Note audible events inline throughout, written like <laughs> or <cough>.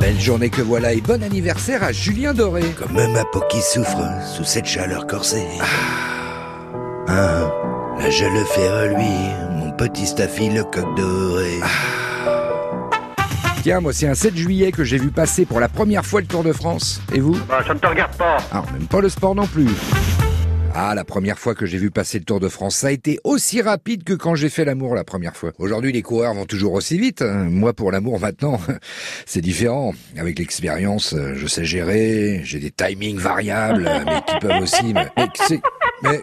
Belle journée que voilà et bon anniversaire à Julien Doré. Comme ma peau qui souffre sous cette chaleur corsée. Ah, là je le fais reluire, mon petit staffy le coq doré. Tiens, moi c'est un 7 juillet que j'ai vu passer pour la première fois le Tour de France. Et vous? Bah, ça ne te regarde pas. Ah, même pas le sport non plus. Ah, la première fois que j'ai vu passer le Tour de France, ça a été aussi rapide que quand j'ai fait l'amour la première fois. Aujourd'hui, les coureurs vont toujours aussi vite. hein. Moi, pour l'amour, maintenant, <laughs> c'est différent. Avec l'expérience, euh, je sais gérer, j'ai des timings variables, euh, mais qui peuvent aussi... Mais, mais.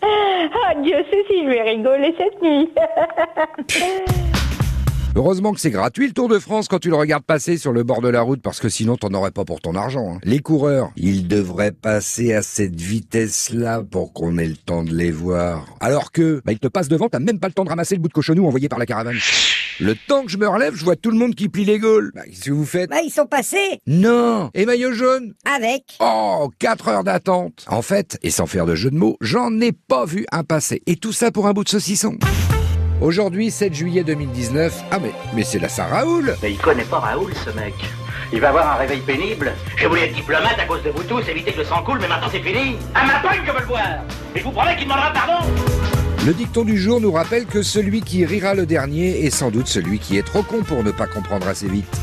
Ah, <laughs> Dieu si je vais rigoler cette nuit. <laughs> Heureusement que c'est gratuit le Tour de France quand tu le regardes passer sur le bord de la route parce que sinon t'en aurais pas pour ton argent. hein. Les coureurs, ils devraient passer à cette vitesse-là pour qu'on ait le temps de les voir. Alors que, bah, ils te passent devant, t'as même pas le temps de ramasser le bout de cochonou envoyé par la caravane. Le temps que je me relève, je vois tout le monde qui plie les gaules. Bah, qu'est-ce que vous faites? Bah, ils sont passés Non Et maillot jaune? Avec. Oh, 4 heures d'attente En fait, et sans faire de jeu de mots, j'en ai pas vu un passer. Et tout ça pour un bout de saucisson. Aujourd'hui, 7 juillet 2019. Ah mais, mais c'est la Saint-Raoul Mais il connaît pas Raoul, ce mec. Il va avoir un réveil pénible. J'ai voulu être diplomate à cause de vous tous, éviter que le sang coule, mais maintenant c'est fini. À ma pogne, je veux le voir. Et je vous promets qu'il demandera pardon. Le dicton du jour nous rappelle que celui qui rira le dernier est sans doute celui qui est trop con pour ne pas comprendre assez vite.